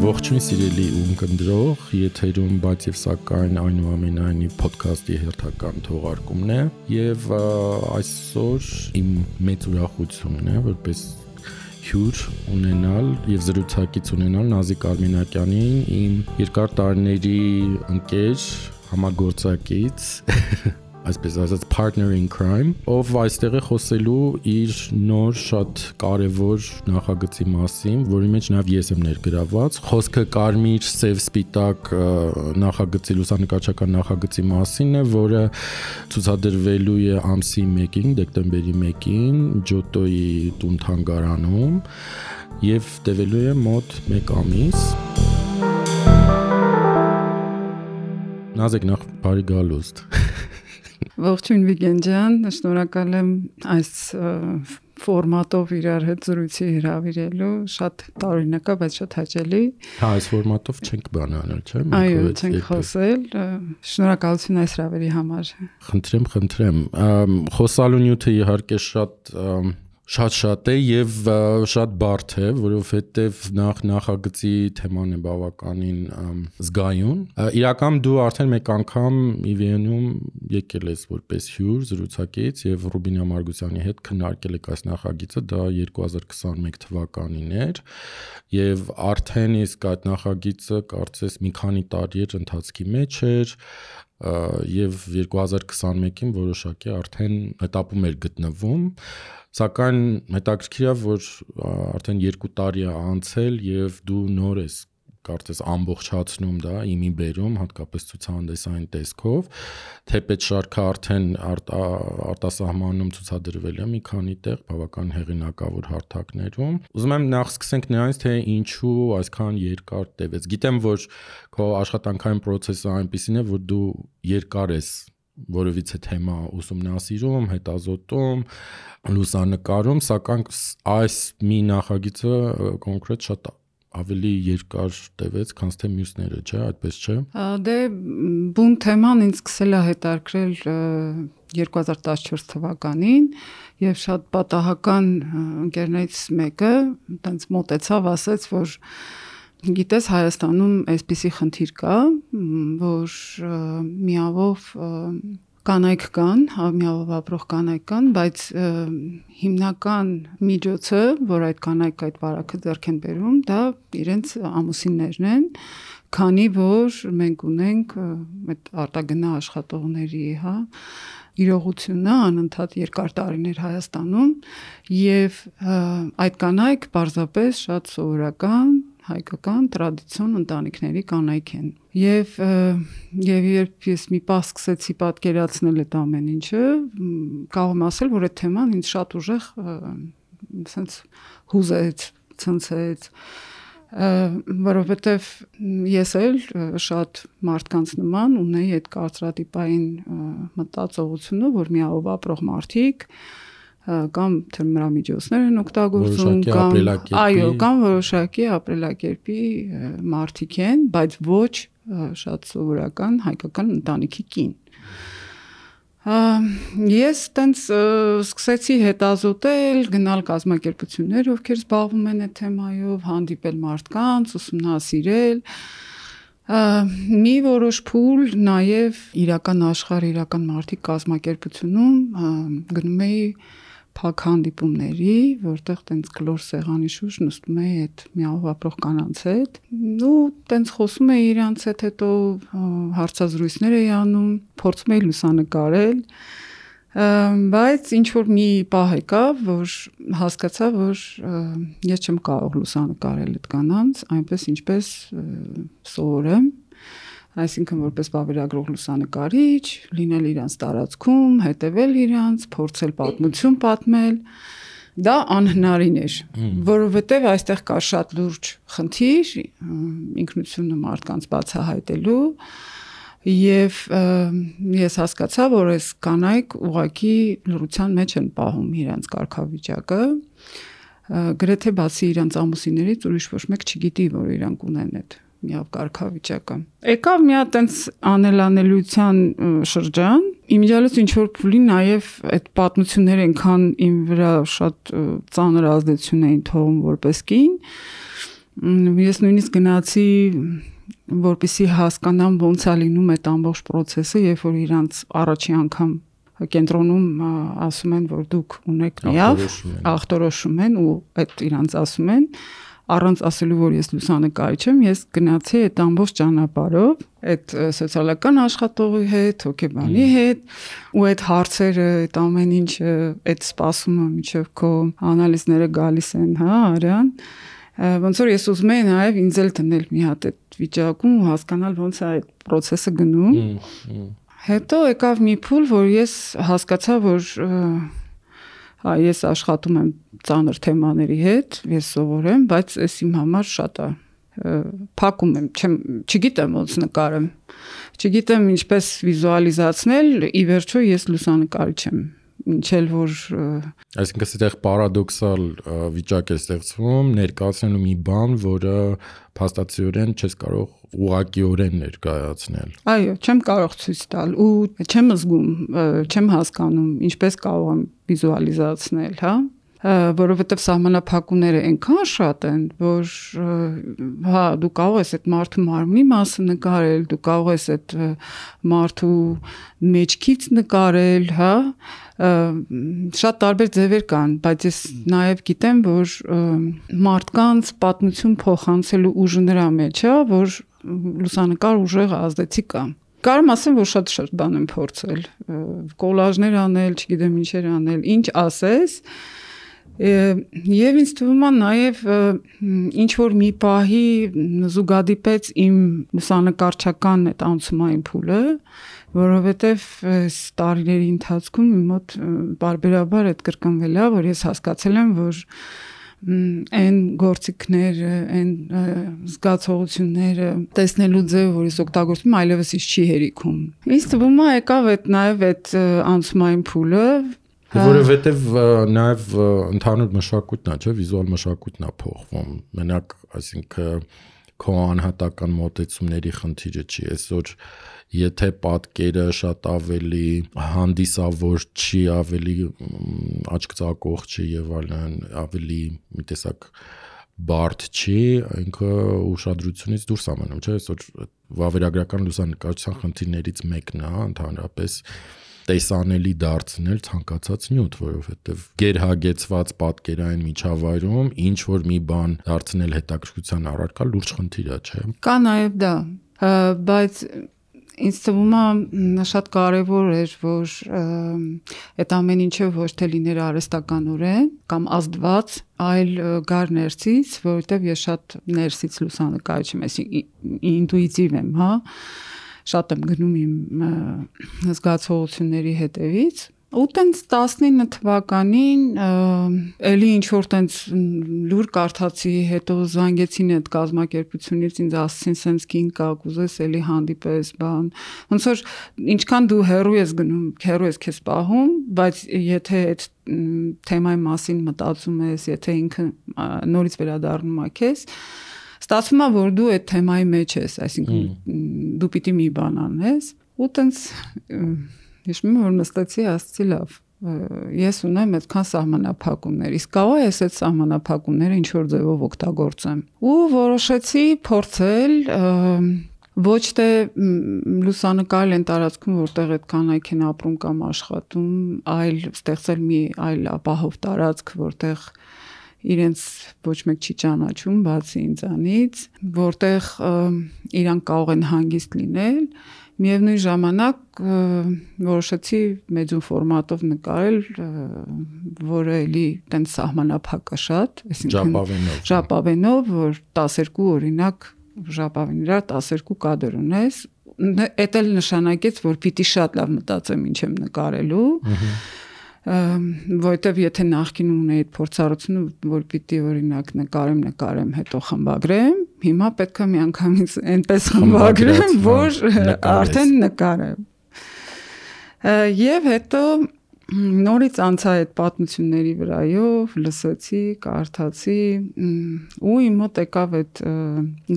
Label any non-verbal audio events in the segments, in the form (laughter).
Ողջույն սիրելի ունկնդրող, եթերում բայց եւ սակայն այնուամենայնիվ ոդքասթի հերթական թողարկումն է եւ այսօր իմ մեծ ուրախությունն է որպես հյուր ունենալ եւ զրուցակից ունենալ Նազիկ Արմենակյանին իմ երկար տարիների ընկեր համագործակից այսպես ասած partner in crime, ով այստեղ է խոսելու իր նոր շատ կարևոր նախագծի մասին, որի մեջ նաև ես եմ ներգրաված։ Խոսքը կարմիր, սև, սպիտակ նախագծի լուսանկարչական նախագծի մասին է, որը ցուցադրվելու է ամսի 1-ին, դեկտեմբերի 1-ին Ջոտոյի տուն թանգարանում եւ տևելու է մոտ 1 ամիս։ Նազիկ նախ բարի գալուստ։ (laughs) Ողջույն Վիգեն ջան, շնորհակալ եմ այս ֆորմատով իրար հետ զրույցի հրավիրելու շատ տարօրինակ է, բայց շատ հաճելի։ Հա, այս ֆորմատով չենք բան անել, չէ՞։ Այո, չենք խոսել։ Շնորհակալություն այս հրավերի համար։ Խնդրեմ, խնդրեմ։ Խոսալու նյութը իհարկե շատ շատ-շատ է եւ շատ բարդ է, որովհետեւ նախ նախագծի թեման է բավականին զգայուն։ Իրական դու արդեն մեկ անգամ EVN-ում եկել ես որպես հյուր զրուցակից եւ Ռուբինա Մարգուսյանի հետ քննարկել եք այս նախագիծը, դա 2021 թվականին էր եւ արդեն իսկ այդ նախագիծը կարծես մի քանի տարի էր ընթացքի մեջ էր եւ 2021-ին որոշակի արդեն հետապում էր գտնվում սակայն հետաքրքիր է որ արդեն 2 տարի է անցել եւ դու նոր ես կարծես ամբողջացնում դա իմի բերում հատկապես ցուցահանդեսային տեսքով թեպետ շարքը արդեն արտ, արտասահմանում ցուցադրվել է մի քանի տեղ բավական հեղինակավոր հարթակներում ուզում եմ նախ սկսենք նրանից թե ինչու այսքան երկար տևեց գիտեմ որ քո աշխատանքային process-ը այնպեսին է որ դու երկար ես որևիցե թեմա ուսումնասիրում, հետազոտում, լուսանկարում, սակայն այս մի նախագիծը կոնկրետ շատ ավելի երկար տևեց, քան թե մյուսները, չէ, այդպես չէ։ Դե բուն թեման ինձ սկսել է հետարկրել 2014 թվականին եւ շատ պատահական ընկերներից մեկը տենց մտեցավ, ասաց, որ Գիտես Հայաստանում այսպիսի խնդիր կա, որ միավով կանայք կան, միավով ապրող կանայք կան, բայց հիմնական միջոցը, որ այդ կանայք այդ վարակը ձեռք են բերում, դա իրենց ամուսիններն են, քանի որ մենք ունենք այդ արտագնա աշխատողների, հա, իրողությունը անընդհատ երկար տարիներ Հայաստանում եւ այդ կանայք պարզապես շատ սովորական հայկական տրադիցիոն ընտանիքների կանայք են։ Եվ եւ երբ ես մի պահ սկսեցի պատկերացնել այդ ամեն ինչը, կարող եմ ասել, որ այդ թեման ինձ շատ ուժեղ sense հուզեց, ցնցեց որովհետև ես էլ շատ մարդկանց նման ունեի այդ կարծրատիպային մտածողությունը, որ միավոր ապրող մարդիկ կամ թմրամիջոցներ են օգտագործում կամ այո, կամ որոշակի ապրելակերպի մարդիկ են, բայց ոչ շատ սովորական հայկական ընտանիքի կին։ Ես տենց սկսեցի հետազոտել, գնալ կազմակերպություններ, ովքեր զբաղվում են այդ թեմայով, հանդիպել մարդկանց, ուսումնասիրել, մի որոշ փուլ նաև իրական աշխարհ, իրական մարդիկ կազմակերպությունում գնում էի փակ հանդիպումների, որտեղ տենց կլոր սեղանի շուրջ նստում էի այդ միավ ապրող կանանց հետ։ Ու տենց խոսում էի իրանց հետ, հետո հարցազրույցներ էի անում, փորձում էի լուսանկարել բայց ինչ որ մի պահ եկավ, որ հասկացա, որ ես չեմ կարող լուսանկարել այդ կանանց, այնպես ինչպես սովորեմ, այսինքն որպես վավերագրող լուսանկարիչ, լինել իրանց տարածքում, հետևել իրանց, փորձել պատմություն պատմել, դա անհնարին էր, որովհետև այստեղ կա շատ լուրջ խնդիր ինքնությունը մարդկանց բացահայտելու եւ ես հասկացա, որ այս կանայք ուղակի լրության մեջ են պահում իրենց կարգավիճակը գրեթե բացի իրանց ամուսիններից ուրիշ ոչ մեկ չգիտի, որ իրանք ունեն այդ միավ կարգավիճակը։ Եկավ մի հատ տենց անելանելիության շրջան, իմիջիալից ինչ որ փուլի նաև այդ պատմությունները այնքան իմ վրա շատ ծանր ազդեցություն էին թողում որպես կին, Ես նույնիսկ գնացի որպեսի հասկանամ ոնց է լինում այդ ամբողջ process-ը, երբ որ իրանց առաջի անգամ կենտրոնում ասում են, որ դուք ունեք միավ, ախտորոշում են ու այդ իրանց ասում են, առանց ասելու որ ես լուսանկարիչ եմ, ես գնացի այդ ամբողջ ճանապարհով, այդ սոցիալական աշխատողի հետ, հոգեբանի հետ, ու այդ հարցերը, այդ ամեն ինչը, այդ սպասումը միջև քո անալիզները գալիս են, հա, արյան ոնց որ ես ուզում եի նաև ինձ էլ դնել մի հատ այդ վիճակում ու հասկանալ ոնց է այդ process-ը գնում։ Հետո եկավ մի փուլ, որ ես հասկացա, որ հա ես աշխատում եմ ծանր թեմաների հետ, ես սովորեմ, բայց այս իմ համար շատ է փակում եմ, չեմ չգիտեմ ոնց նկարեմ։ Չգիտեմ ինչպես վիզուալիզացնել, ի վերջո ես լուսանկարիչ եմ ինչել որ այսինքն այստեղ պարադոքսալ վիճակ է ստեղծվում ներկայացնելու մի բան, որը փաստացիորեն չես կարող ուղակիորեն ներկայացնել։ Այո, չեմ կարող ցույց տալ ու չեմ զգում, չեմ հասկանում ինչպես կարող եմ վիզուալիզացնել, հա որովհետև սահմանափակումները այնքան շատ են, որ հա դու կարող ես այդ մարդու մարմնի մասը նկարել, դու կարող ես այդ մարդու մեջքից նկարել, հա շատ տարբեր ձևեր կան, բայց ես նաև գիտեմ, որ մարդկանց պատմություն փոխանցելու ուժը նրա մեջ է, որ լուսանկար ուժեղ ազդեցիկ կա։ Կարում ասեմ, որ շատ-շատ բան եմ փորձել, կոլաժներ անել, չգիտեմ ինչեր անել, ինչ ասես, Եվ ինձ թվում է նաև ինչ որ մի պահի զուգադիպեց իմ լուսանկարչական այդ անցումային փուլը, որովհետև այս տարիների ընթացքում իմ մոտ բարբերաբար այդ կրկնվել է, որ ես հասկացել եմ, որ այն գործիքները, այն զգացողությունները տեսնելու ձևը, որ ես օգտագործում այլևս ինչ չի հերիքում։ Ինձ թվում է եկավ այդ նաև այդ անցումային փուլը, Որովհետև նաև ընդհանուր մշակույթն է, չէ, վիզուալ մշակույթն է փոխվում։ Մենակ, այսինքն քո անհատական մոտեցումների խնդիրը չի, այսօր եթե պատկերը շատ ավելի հանդիսավոր չի, ավելի աչքծակող չի եւ այլն, ավելի մի տեսակ բարդ չի, ինքը ուշադրությունից դուրս է մնում, չէ՞, այսօր վավերագրական լուսանկարչության խնդիրներից մեկն է ընդհանրապես տեսանելի դարձնել ցանկացած նյութ, որովհետև գերհագեցված պատկերային միջավայրում ինչ որ մի բան դարձնել հետաքրքրության առարկա լուրջ խնդիր է, չէ։ Կա նաև դա, բայց ինձ թվում է շատ կարևոր էր որ այդ ամեն ինչը ոչ թե լիներ արհեստականորեն կամ ազդված այլ գար ներսից որովհետև ես շատ ներսից լուսանկարիչ եմ այսինքն ինտուիտիվ եմ հա շատ եմ գնում իմ զգացողությունների հետևից ու տենց 19 թվականին էլի ինչ որ տենց լուր կարդացի հետո զանգեցին այդ կազմակերպությունից ինձ ասցին սենց կին կա կուզես էլի հանդիպես բան ոնց որ ինչքան դու հերո ես գնում հերո ես քեզ պահում բայց եթե այդ թեմայի մասին մտածում ես եթե ինքը նորից վերադառնում է քեզ ստացվում է որ դու այդ թեմայի մեջ ես, այսինքն դու պիտի մի բան անես ու տենց հիշում եմ որ նստեցի ասացի լավ ես ունեմ այդքան սահմանափակումներ իսկ կարող ես այդ սահմանափակումները ինչ որ ձևով օգտագործեմ ու որոշեցի փորձել ոչ թե լուսանկարել են տարածքում որտեղ այդ կանայք են ապրում կամ աշխատում այլ ստեղծել մի այլ ապահով տարածք որտեղ իրենց ոչ մեկ չի ճանաչում բացի ինձանից, որտեղ իրանք կարող են հանգիստ լինել, միևնույն ժամանակ որոշեցի մեծուն ֆորմատով նկարել, որը էլի տեն սահմանափակ է շատ, այսինքն ժապավենով, ժապավենով, որ 12 օրինակ ժապավենի վրա 12 կադր ունես, դա էլ նշանակեց, որ պիտի շատ լավ մտածեմ ինչ եմ նկարելու։ Ահա որովհետև եթե նախկինում ունեի այդ փորձառությունը, որ պիտի օրինակ նկարեմ, նկարեմ, հետո խմբագրեմ, հիմա պետք է միանգամից այնպես խմբագրեմ, որ արդեն նկարեմ։ Եվ հետո նորից անցա այդ պատմությունների վրայով, լսեցի, կարդացի ու իմ մոտ եկավ այդ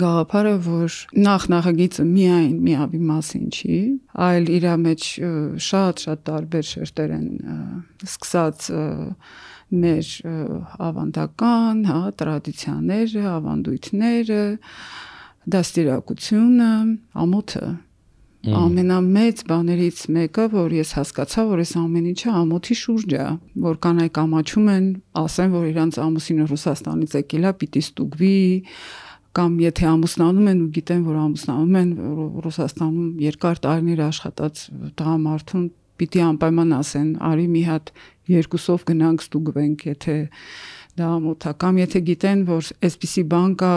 գաղափարը, որ նախ նախագիծը միայն միավի մասին չի, այլ իր մեջ շատ-շատ տարբեր շերտեր են սկսած մեր ավանդական, հա, տրադիցիաները, ավանդույթները, դաստիարակությունը, ամոթը ամենամեծ բաներից մեկը, որ ես հասկացա, որ այս ամեն ինչը ամոթի շուրջ է, որ կանայք ամաչում են, ասեն, որ իրանց ամուսինը Ռուսաստանից եկել է, պիտի ստուգվի, կամ եթե ամուսնանում են ու գիտեն, որ ամուսնանում են Ռուսաստանում երկար տարիներ աշխատած տղամարդուն պիտի անպայման ասեն, արի մի հատ երկուսով գնանք ստուգվենք, եթե դա մոթա կամ եթե գիտեն, որ այսպիսի բան կա,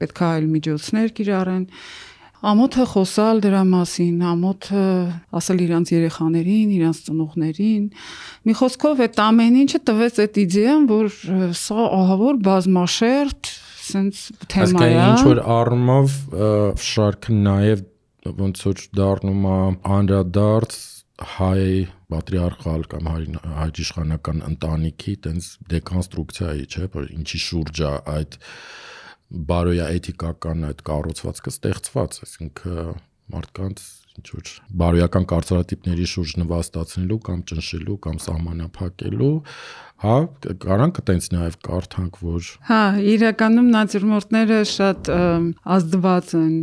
պետք է այլ միջոցներ կիրառեն, ամոթը խոսալ դրա մասին, ամոթը ասել իրանց երեխաներին, իրանց ծնողներին։ Մի խոսքով այդ ամեն ինչը տվեց այդ իդեան, որ սա ահավոր բազմաշերտ սենց թեմա է։ Այսինքն ինչ որ առումով շարքը նաև ոնց որ դառնում է անդրադարձ հայ պատրիարխալ կամ հայ-իշխանական ընտանիքի տենց դեկոնստրուկցիայի, չէ, որ ինչի շուրջ է այդ բարոյա էթիկական այդ կառուցվածքը ստեղծված, այսինքն մարդկանց ինչ որ բարոյական կարծրատիպների շուրջ նվաստացնելու կամ ճնշելու կամ սահմանափակելու հա կարանք տենց նաև կարդանք որ հա իրականում նատյուրմորտները շատ ազդված են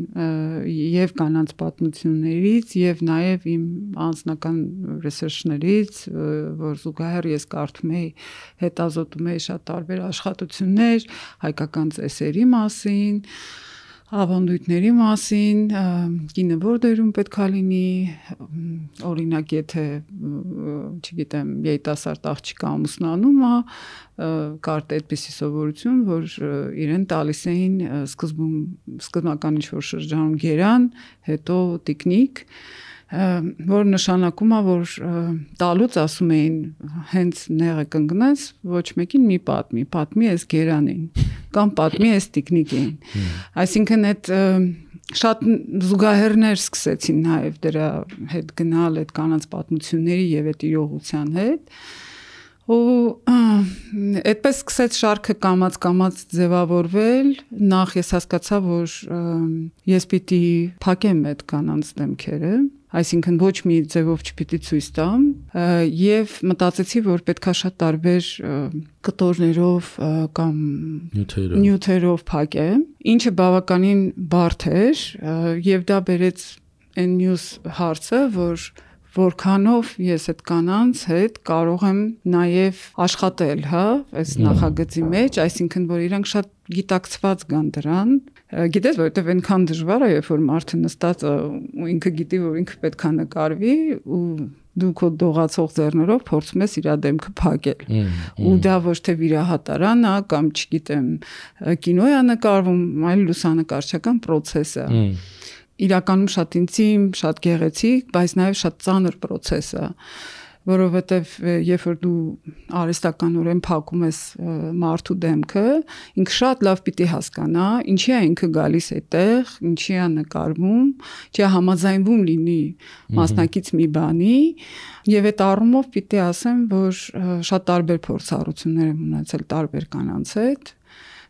եւ կանանց պատմություններից եւ նաեւ իմ անձնական ռեսերչներից որ զուգահեռ ես կարդում եի հետազոտում եի շատ տարբեր աշխատություններ հայկական ծեսերի մասին ավանդույթների մասին, կինը որ դերում պետքա լինի, օրինակ եթե, չգիտեմ, երիտասարդ աղջիկը ամուսնանում է, կար այդպիսի սովորություն, որ իրեն տալիս էին սկզբում սկզբնական ինչ որ շրջանում գերան, հետո տիկնիկ, որ նշանակում է որ տալուց ասում էին հենց նեղը կընկնես ոչ մեկին մի պատմի պատմի էս գերանին կամ պատմի էս տիկնիկին այսինքն այդ շատ զուգահեռներ սկսեցին նաև դրա հետ գնալ այդ կանանց պատմությունների եւ այդ իրողության հետ ու այդպես սկսեց շարքը կամած կամած ձևավորվել նախ ես հասկացա որ ես պիտի փակեմ այդ կանանց դեմքերը այսինքն ոչ մի ձևով չպիտի ցույց տամ եւ մտածեցի որ պետքա շատ տարբեր կտորներով կամ նյութերով նյութերով փակեմ ինչը բավականին բարդ էր եւ դա բերեց այն մյուս հարցը որ որքանով ես այդ կանանց հետ կարող եմ նաև աշխատել, հա, այս նախագծի մեջ, այսինքն որ իրանք շատ գիտակցված կան դրան, գիտես որովհետև այնքան դժվար է երբ որ մարդը նստած ու ինքը գիտի որ ինքը պետքա նկարվի ու դու քո դողացող ձեռներով փորձում ես իր դեմքը փակել ու դա ոչ թե վիրահատարան է կամ չգիտեմ կինո է նկարվում այլ լուսանկարչական process է իրականում շատ ինտիմ, շատ գեղեցիկ, բայց նաև շատ ծանր process է որովհետև երբ որ դու արհեստականորեն փակում ես մարդու դեմքը, ինքը շատ լավ պիտի հասկանա, ինչի է ինքը գալիս այդտեղ, ինչի է նկարվում, չի համաձայնվում լինի մասնակից մի բանի, եւ այդ առումով պիտի ասեմ, որ շատ տարբեր փորձառություններ եմ ունեցել տարբեր կանանց հետ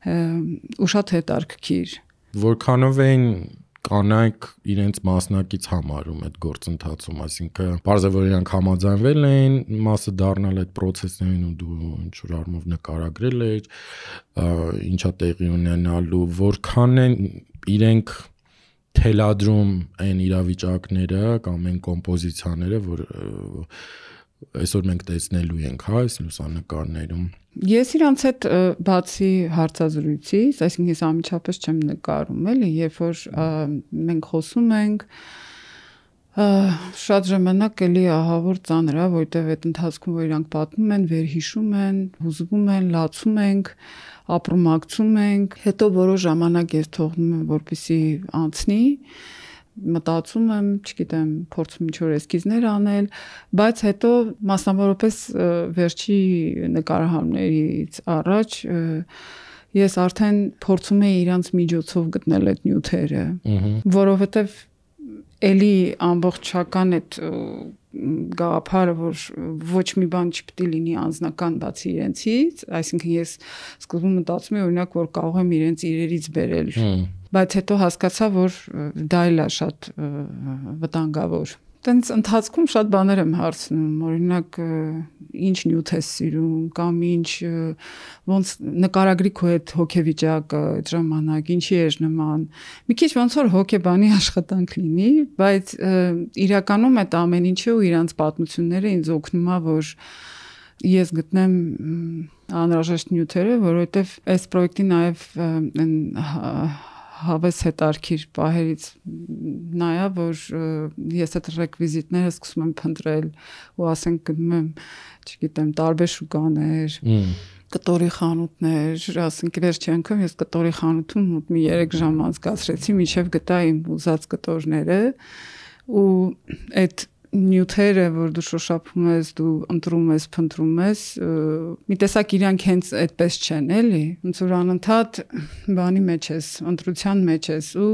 ու շատ հետարքիր որքանով էին կանայք իրենց մասնակից համարում այդ գործընթացում, այսինքն բարձր որ իրանք համաձայնվել էին մասը դառնալ այդ process-ներին ու դու ինչ որ արմով նկարագրել էիր, ինչա տեղի ունենալու, որքան են իրենք թելադրում այն իրավիճակները կամ այն կոմպոզիցիաները, որ այսօր մենք տեսնելու ենք, հա, այս լուսանկարներում Ես իրանց հետ բացի հարցազրույցից, այսինքն ես ամիջապես չեմ նկարում, էլի, երբ որ մենք խոսում ենք շատ ժամանակ էլի ահավոր ծանր է, որտեվ այդ ընթացքում որ իրանք պատմում են, վերհիշում են, հուզվում են, լացում ենք, ապրումակցում ենք, հետո որոշ ժամանակ ես թողնում եմ, որպեսի անցնի, մտածում եմ, չգիտեմ, փորձում ինչ-որ էսքիզներ անել, բայց հետո մասնավորապես վերջի նկարահանումներից առաջ ես արդեն փորձում եի իրանց միջոցով գտնել այդ նյութերը, որովհետև էլի ամբողջական այդ գաղափարը, որ ոչ մի բան չպետք է լինի անznական բացի իրենցից, այսինքն ես սկզբում մտածում եմ օրինակ, որ կարող եմ իրենց իրերից բերել բայց հետո հասկացա, որ դա էլ է շատ վտանգավոր տենց ընթացքում շատ բաներ եմ հարցնում, օրինակ ինչ նյութ ես սիրում կամ ինչ ոնց նկարագրի քո այդ հոգեվիճակը այդ ժամանակ, ինչի էր նման։ Մի քիչ ոնց որ հոգեբանի աշխատանք լինի, բայց իրականում այդ ամեն ինչը ու իրանց պատմությունները ինձ օգնում է, որ ես գտնեմ անհրաժեշտ նյութերը, որովհետև այս պրոյեկտի նաև հավես հետարքիր պահերից նայա որ ես այդ ռեկվիզիտները սկսում եմ փնտրել ու ասենք գնում եմ չգիտեմ տարբեր շուկաներ կտորի խանութներ, ասենք վերջի անգամ ես կտորի խանութում մոտ մի 3 ժամ անցկացրեցի, միջև գտա իմ ուզած կտորները ու այդ նյութերը, որ դու շոշափում ես, դու ընտրում ես, փնտրում ես, մի տեսակ իրանք հենց այդպես չեն, էլի։ Ոնց որ անընդհատ բանի մեջ ես, ընտրության մեջ ես ու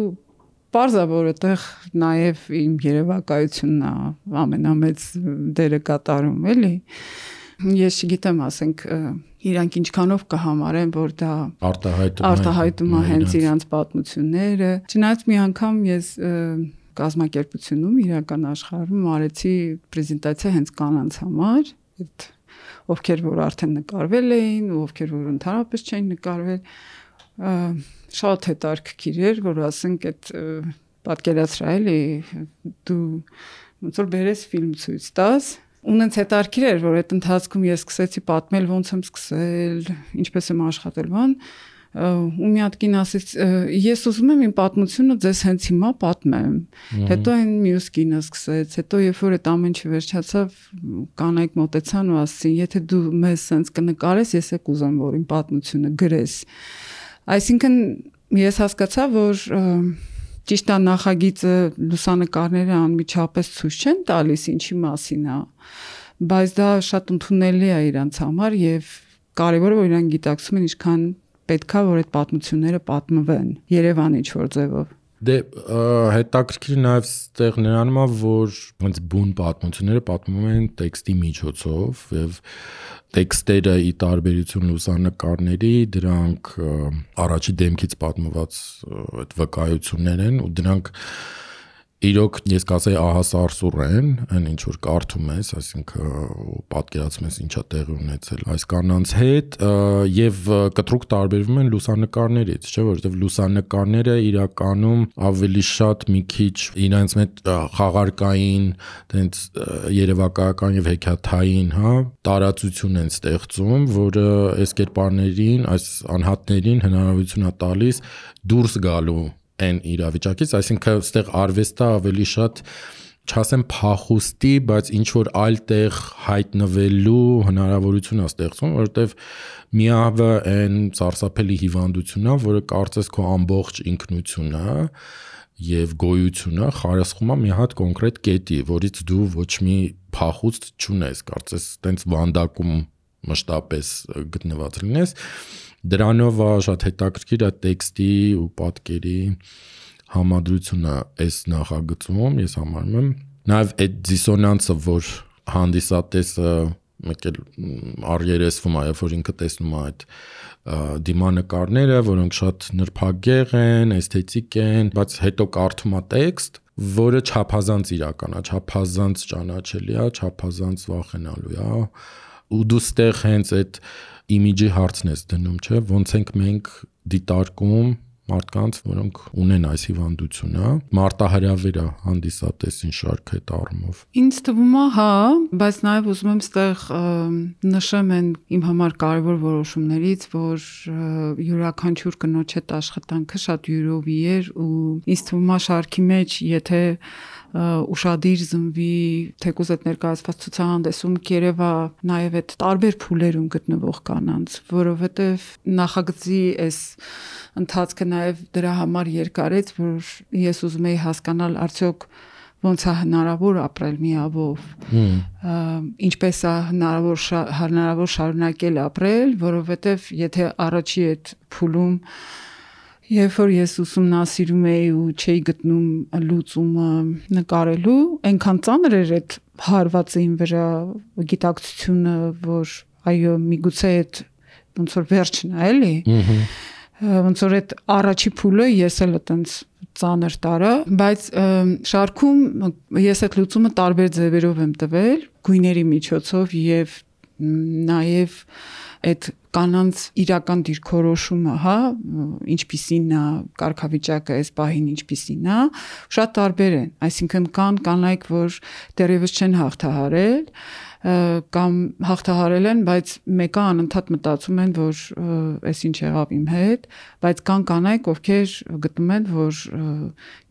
Պարզա որ այդտեղ նաև իմ երևակայությունն է ամենամեծ դերը կատարում, էլի։ Ես չգիտեմ, ասենք իրանք ինչքանով կհամարեն, որ դա արտահայտում արտահայտում է հենց իրանց պատմությունները։ Չնայած մի անգամ ես կազմակերպությունում իրական աշխարհում արեցի պրեզենտացիա հենց կանանց համար, այդ ովքեր որ արդեն նկարվել էին ովքեր որ ընդհանրապես չէին նկարվել շատ հետարքիր էր, որ ասենք այդ պատկերացրա էլի դու ոնց որ բերես ֆիլմ ցույց տաս ունենց հետարքիր էր, որ այդ ընթացքում ես սկսեցի պատմել ոնց եմ սկսել, ինչպես եմ աշխատել բան, ու մի հատ կին ասեց ես ուզում եմ իմ պատմությունը ձեզ հենց հիմա պատմեմ հետո այն մյուս կինը սկսեց հետո երբ որ այդ ամեն ինչը վերջացավ կանայք մտեցան ու ասեցին եթե դու մեզ հենց կնկարես ես եք ուզեմ որ իմ պատմությունը գրես այսինքն ես հասկացա որ ճիշտ է նախագիծը լուսանկարները անմիջապես ցույց չեն տալիս ինչի մասին է բայց դա շատ ընդունելի է իրանց համար եւ կարևորը որ իրան գիտակցում են ինչքան պետքա որ այդ պատմությունները պատմվեն Երևանի ինչ որ ձևով Դե հետաքրքիր նաև ստեղ նրանում է որ ոնց բուն պատմությունները պատմում են տեքստի միջոցով եւ տեքստերը ի տարբերություն լուսանկարների դրանք առաջի դեմքից պատմված այդ վկայություններ են ու դրանք իրոք ես կասեի ահասարսուր են, այն ինչ որ կարդում ես, այսինքն պատկերացնում ես ինչա տեղի ունեցել այս կանանց հետ եւ կտրուկ տարբերվում են լուսանկարներից, չէ՞ որովհետեւ լուսանկարները իրականում ավելի շատ մի քիչ իրենց մեջ խաղարկային, տենց երևակայական եւ հեքիաթային, հա, տարածություն են ստեղծում, որը այս կերպարներին, այս անհատներին հնարավորություն է տալիս դուրս գալու այն իրավիճակից, այսինքն այստեղ արվեստը ավելի շատ չասեմ փախուստի, բայց ինչ որ այլ տեղ հայտնվելու հնարավորություն է ստեղծում, որովհետև միավը այն ծարսափելի հիվանդությունն է, որը կարծես քո ամբողջ ինքնությունն է եւ գոյությունը խարսխում է մի հատ կոնկրետ կետի, որից դու ոչ մի փախուստ չունես, կարծես տենց վանդակում մշտապես գտնված լինես Դրանով շատ հետաքրքիր է տեքստի ու պատկերի համադրությունը այս նախագծում ես համարում եմ նաև այդ դիսոնանսը որ հանդիսատեսը մեկ էլ արերեսվում է երբ որ ինքը տեսնում է այդ դիմանկարները որոնք շատ նրբագեղ են էսթետիկ են բայց հետո կարդում է տեքստ որը չափազանց իրական է չափազանց ճանաչելի է չափազանց վախենալու է ու դու ստեղ հենց այդ իմիջի հարցն ես դնում, չէ՞, ոնց ենք մենք դիտարկում մարդկանց, որոնք ունեն այս հիվանդությունը, մարտահրավեր է հանդիսատեսին շարք այդ առումով։ Ինձ թվում է, հա, բայց նաև ուզում եմ ստեղ նշեմ են իմ համար կարևոր որոշումներից, որ յուրաքանչյուր կնոջ հետ աշխատանքը շատ յուրովի էր ու ինձ թվում է շարքի մեջ, եթե ուշադիր զնվի թեկուզ այդ ներկայացված ցուցահանդեսում կերևա նաև այդ տարբեր փուլերում գտնվող կանանց, որովհետև նախագծի այս ընթացքը նաև դրա համար երկարեց, որ ես ուզում էի հասկանալ արդյոք ոնց է հնարավոր ապրել միավով ինչպես է հնարավոր հնարավոր շարունակել ապրել որովհետև եթե առաջի այդ փուլում Երբ որ ես ուսումնասիրում էի ու չէի գտնում լուծումը նկարելու, այնքան ծանր էր այդ հարվածին վրա գիտակցությունը, որ այո, միգուցե այդ ոնց որ վերջն է, էլի։ ոնց որ այդ առաջի փուլը ես էլ այտենց ծանր տարա, բայց շարքում ես այդ լուծումը տարբեր ձևերով եմ տվել, գույների միջոցով եւ նաև այդ կանանց իրական դիրքորոշումը, հա, ինչպիսին է կարգավիճակը այս պահին ինչպիսին է, շատ տարբեր են։ Այսինքն կան կանայք, որ դեռևս չեն հաղթահարել, կամ հաղթահարել են, բայց մեկը անընդհատ մտածում են, որ այս ինչ եղավ իմ հետ, բայց կան կանայք, ովքեր գտնում են, որ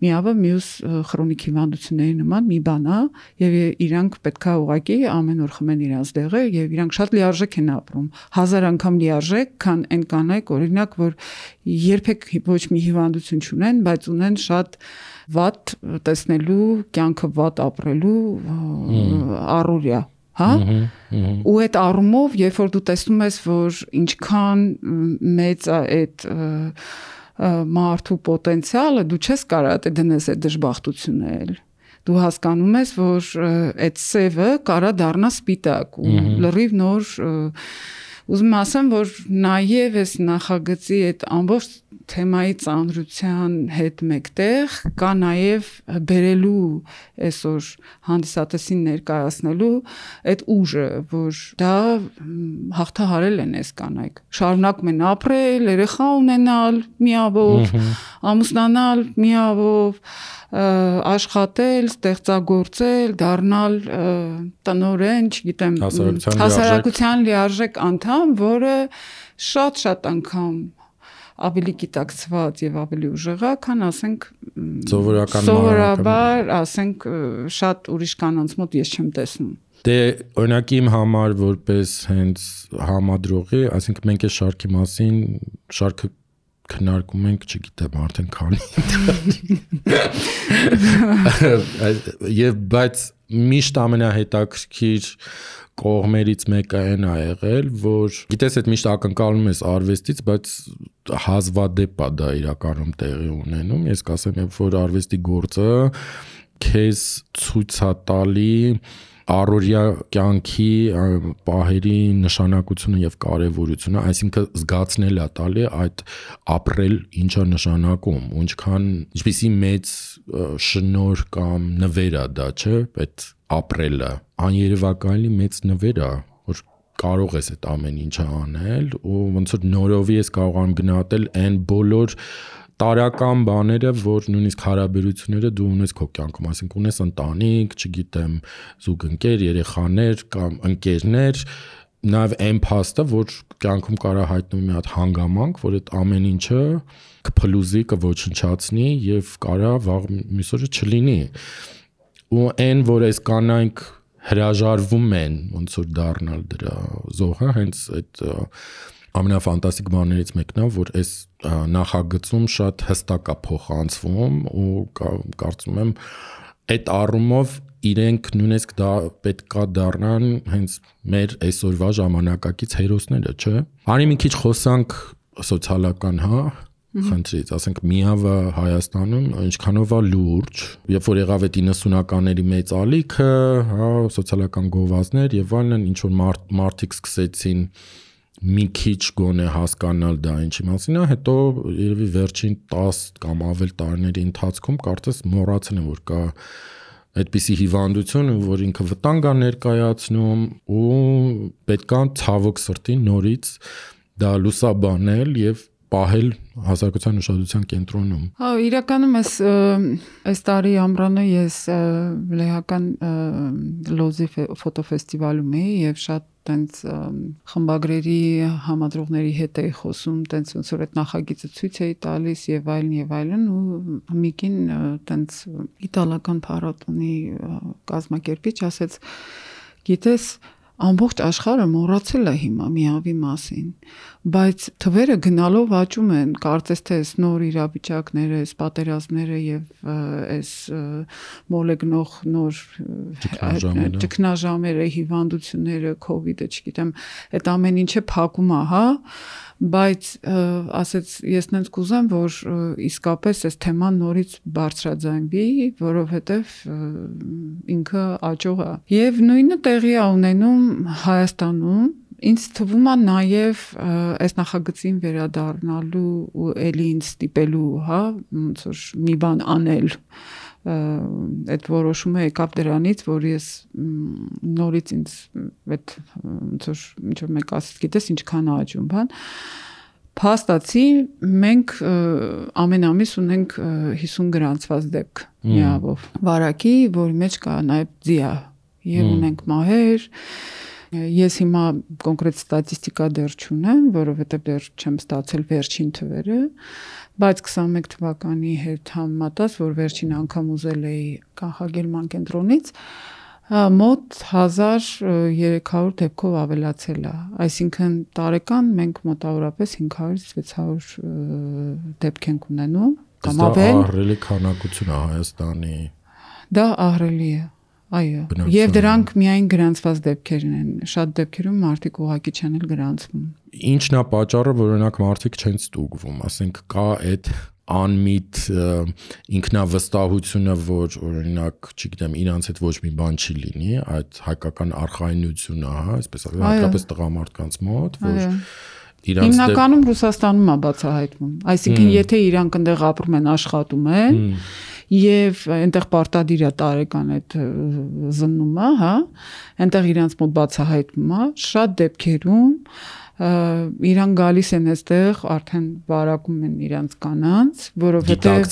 միավը մյուս քրոնիկ հիվանդությունների նման մի բան է եւ իրանք պետքա ուղակի ամեն օր խմեն իրանց դեղը եւ իրանք շատ լիարժեք են ապրում հազար անգամ լիարժեք քան այն կանայք օրինակ որ երբեք ոչ մի հիվանդություն չունեն բայց ունեն շատ վատ տեսնելու կյանքը վատ ապրելու առօրյա հա? Ու այդ առումով երբ որ դու տեսնում ես որ ինչքան մեծ է այդ մարդու պոտենցիալը դու չես կարող այդ դնես այդ դժբախտությունը էլ դու հասկանում ես որ այդ սևը կարա դառնա սպիտակ ու լրիվ նոր ուզում ասեմ որ նաև այս նախագծի այդ ամբողջ թեմայի ծանրության հետ մեկտեղ կա նաև բերելու այսօր հանդիսատեսին ներկայացնելու այդ ուժը, որ դա հաղթահարել են այս կանայք։ Շարունակում են ապրել, երեխա ունենալ միավով, ամուսնանալ միավով, աշխատել, ստեղծագործել, դառնալ տնորեն, չգիտեմ, հասարակության լիարժեք անդամ, որը շատ-շատ անգամ ավելի գիտակցված եւ ավելի ուժեղա, քան ասենք սովորական սովորաբար, ասենք շատ ուրիշ կանանց մոտ ես չեմ տեսնում։ Դե օրինակ իմ համար որպես հենց համադրողի, ասենք մենք այս շարքի մասին շարքը քննարկում ենք, չգիտեմ, արդեն քանի։ (laughs) Եվ բայց միշտ ամենահետաքրքիր կողմերից մեկը այն ա եղել, որ գիտես այդ միշտ ակնկալում ես արվեստից, բայց հազվադեպ է դա իրականում տեղի ունենում։ Ես կասեմ, որ արվեստի գործը քեզ ցույց է տալի առօրյա կյանքի պահերի նշանակությունը եւ կարեւորությունը, այսինքն զգացնել է տալի այդ ապրել ինչա նշանակում, ինչքան ինչպիսի մեծ շնոր կամ նվեր է դա, չէ՞, այդ ապրելը աներևակայելի մեծ նվեր է որ կարող ես այդ ամեն ինչը անել ու ոնց որ նորովի ես կարողանում գնահատել այն բոլոր տարական բաները, որ նույնիսկ հարաբերությունները դու ունես քո կյանքում, ասենք ունես ընտանիք, չգիտեմ, զուգընկեր, երեխաներ կամ ընկերներ, նաև այն փաստը, որ կյանքում կարա հայտնվի մի հատ հանգամանք, որ այդ ամեն ինչը կփլուզի, կոչնչացնի եւ կարա վաղ մյուս օրը չլինի ու այն որ այս կանայք հրաժարվում են ոնց որ դառնալ դրա զոհը հենց այդ ամենաֆանտաստիկ բաներից մեկն է որ այս նախագծում շատ հստակ է փոխանցվում ու կարծում եմ այդ առումով իրենք նույնիսկ դա պետքա դառնան հենց մեր այսօրվա ժամանակակից հերոսները, չէ։ Արի մի քիչ խոսանք սոցիալական, հա, խնդրից, ասենք միավը Հայաստանում ինչքանով է լուրջ, երբ որ եղավ այդ 90-ականների մեծ ալիքը, հա, սոցիալական գովազդներ եւ այլն, ինչ որ մարդ, մարդիկ սկսեցին մի քիչ գոնե հասկանալ դա ինչի մասին է, հետո երևի վերջին 10 կամ ավել տարիների ընթացքում կարծես մոռացել են որ կա այդպիսի հիվանդություն, որ ինքը վտանգ է ներկայացնում ու պետքա ցավոք սրտի նորից դա լուսաբանել եւ պահել հասարակության ուշադրության կենտրոնում։ Հա, իրականում այս այս տարի ամռանը ես լեհական լոզի ֆոտոֆեստիվալում էի եւ շատ տենց խմբագրերի համադրողների հետ էի խոսում, տենց ոնց որ այդ նախագիծը ցույց էի տալիս եւ այլն եւ այլն ու միկին տենց իտալական փառատոնի կազմակերպիչ ասեց գիտես ամբողջ աշխարհը մոռացել է հիմա միավի մասին բայց թվերը գնալով աճում են կարծես թե այս նոր իրավիճակները այս պատերազմները եւ այս մոլեգնող նոր ճգնաժամերը հիվանդությունները կ ូវ իդը չգիտեմ այդ ամեն ինչը փակում է հա բայց ասեց ես նենց կուզեմ որ իսկապես այս թեման նորից բարձրաձայնվի որովհետև ինքը աճող է եւ նույնը տեղի է ունենում Հայաստանում ինձ թվում է նաև այս նախագծին վերադառնալու ու ելի ինձ ստիպելու, հա, ոնց որ մի բան անել այդ որոշումը եկավ դրանից, որ ես նորից ինձ այդ ոնց որ ինչ որ մեկ ասած գիտես ինչքան աճում, բան փաստացի մենք ամեն ամիս ունենք 50 գրանցված դեպք միավոր վարակի, որի մեջ կա նաև ձիա եւ ունենք մահեր Ես հիմա կոնկրետ ստատիստիկա դեռ չունեմ, որովհետև դեռ չեմ ստացել վերջին թվերը, բայց 21 թվականի հետ համեմատած, որ վերջին անգամ ուզել էի կանխագելման կենտրոնից, մոտ 1300 դեպքով ավելացել է։ Այսինքն տարեկան մենք մոտավորապես 500-600 դեպք ենք ունենում կամ ավել։ Ահռելի քանակություն է Հայաստանի։ Դա ահռելի է։ Այո։ Եվ դրանք միայն գրանցված դեպքերն են։ Շատ դեպքերում մարդիկ ուղակի չեն էլ գրանցվում։ Ինչն է պատճառը, որ օրինակ մարդիկ չեն ստուգվում, ասենք կա այդ անմիտ ինքնավստահությունը, որ օրինակ, չգիտեմ, իրանց հետ ոչ մի բան չի լինի, այդ հայկական արխայնությունը, հա, այսպես ասած, հատկապես տղամարդկանց մոտ, որ իրանց Հիմնականում Ռուսաստանում է բացահայտվում։ Այսինքն, եթե իրանք այնտեղ ապրում են, աշխատում են, եւ այնտեղ պարտադիր է տարեկան այդ զննումը, հա, այնտեղ իրանց մոտ բացահայտվում է, շատ դեպքերում իրան գալիս են այստեղ արդեն վարակում են իրանց կանանց, որովհետեւ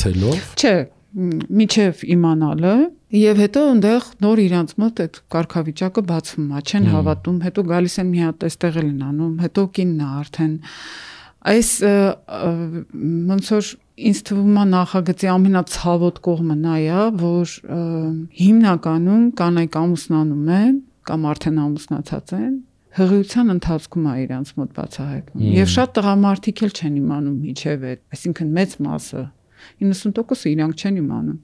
չէ, միջև իմանալը եւ հետո այնտեղ նոր իրանց մոտ այդ կարգավիճակը բացվում է, չեն հավատում, հետո գալիս են մի հատ այստեղ են անում, հետո կինն է արդեն այս ոնց որ ինձ թվում է նախագծի ամենացավոտ կողմը նա է, որ հիմնականում կանայք ամուսնանում են կամ արդեն ամուսնացած են հղիության ընթացքում է իրանց մոտ բացահայտվում։ Եվ շատ տղամարդիկ էլ չեն իմանում միջև այդ, այսինքն մեծ մասը 90%-ը իրանք չեն իմանում։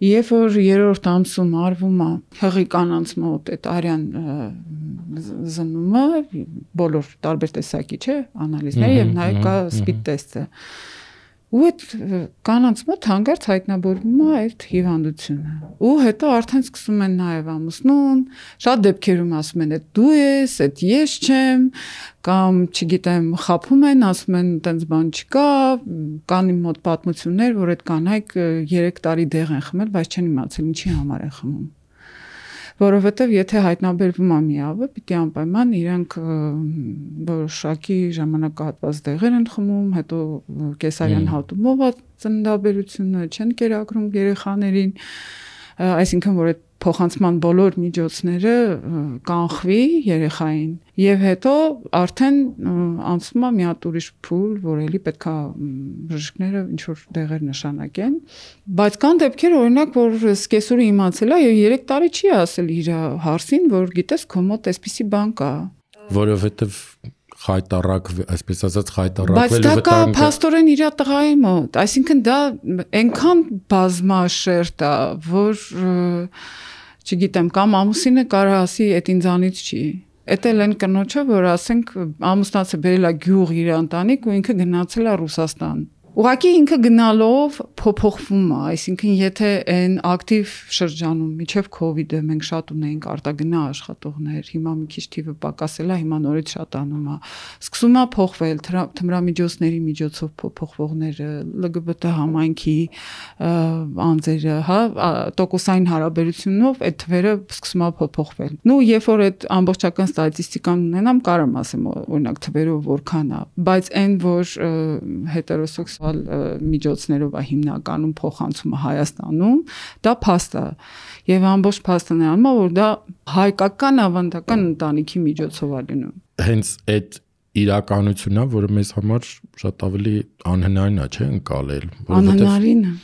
Երբ որ երրորդ ամսում արվում է հղի կանանց մոտ այդ արյան զննումը, բոլոր տարբեր տեսակի չէ, անալիզներ եւ նաեւ կա սպիդ տեստը։ Ու այդ կանանց մոտ հանգարց հայտնաբերվում է այդ հիվանդությունը։ Ու հետո արդեն սկսում են նաև ամուսնուն, շատ դեպքերում ասում են, դու ես, այդ ես չեմ, կամ չգիտեմ, խափում են, ասում են, տենց բան չկա, կան իմ մոտ պատմություններ, որ այդ կանայք 3 տարի դեղ են խմել, բայց չեն իմացել ինչի համար են խմում որովհետև եթե հայտնաբերվում է միավը, պիտի անպայման իրանք որոշակի ժամանակահատված դեղեր են խմում, հետո կեսարյան հատումով ծննդաբերությունը չեն կերակրում երեխաներին, այսինքն որ այդ փոխանցման բոլոր միջոցները կանխվի երեխային եւ հետո արդեն անցնում է մի հատ ուրիշ փուլ, որ էլի պետքա բժիշկները ինչ որ դեղեր նշանակեն, բայց կան դեպքեր օրինակ, որ սկեսուրը իմացել է եւ 3 տարի չի ասել իր հարսին, որ գիտես քո մոտ էսպիսի բան կա որովհետեւ խայտարակ, այսպես ասած խայտարակվելու վտանգը։ Բայց դա կա փաստորեն իր տղայի մոտ, այսինքն դա այնքան բազմաշերտ է, որ չգիտեմ, կամ ամուսինը կարա ասի, այդ ինձանից չի։ Էդ էլ են կնոջը, որ ասենք ամուսնացը բերել է գյուղ իր ընտանիք ու ինքը գնացել է Ռուսաստան Ուղղակի ինքը գնալով փոփոխվում է, այսինքն եթե այն ակտիվ շրջանում միջև իդը մենք շատ ունեինք արտագնա աշխատողներ, հիմա մի քիչ թիվը պակասել է, հիմա նորից շատանում է։ Սկսում է փոխվել թմրամիջոցների միջոցով փոփոխվողները, LGBT համայնքի անձերը, հա, տոկոսային հարաբերությունով այդ թվերը սկսում է փոփոխվել։ Նու երբ որ այդ ամբողջական ստատիստիկան ունենամ, կարամ ասեմ օրինակ թվերով որքան է, բայց այն որ հետերոսեքս միջոցներով է հիմնականում փոխանցումը Հայաստանում, դա փաստ է։ Եվ ամբողջ փաստը նրան է, որ դա հայկական ավանդական ընտանիքի միջոցով է լինում։ Հենց այդ իրականությունն է, որը մեզ համար շատ ավելի անհնարին է, չէ, ընկալել, որովհետև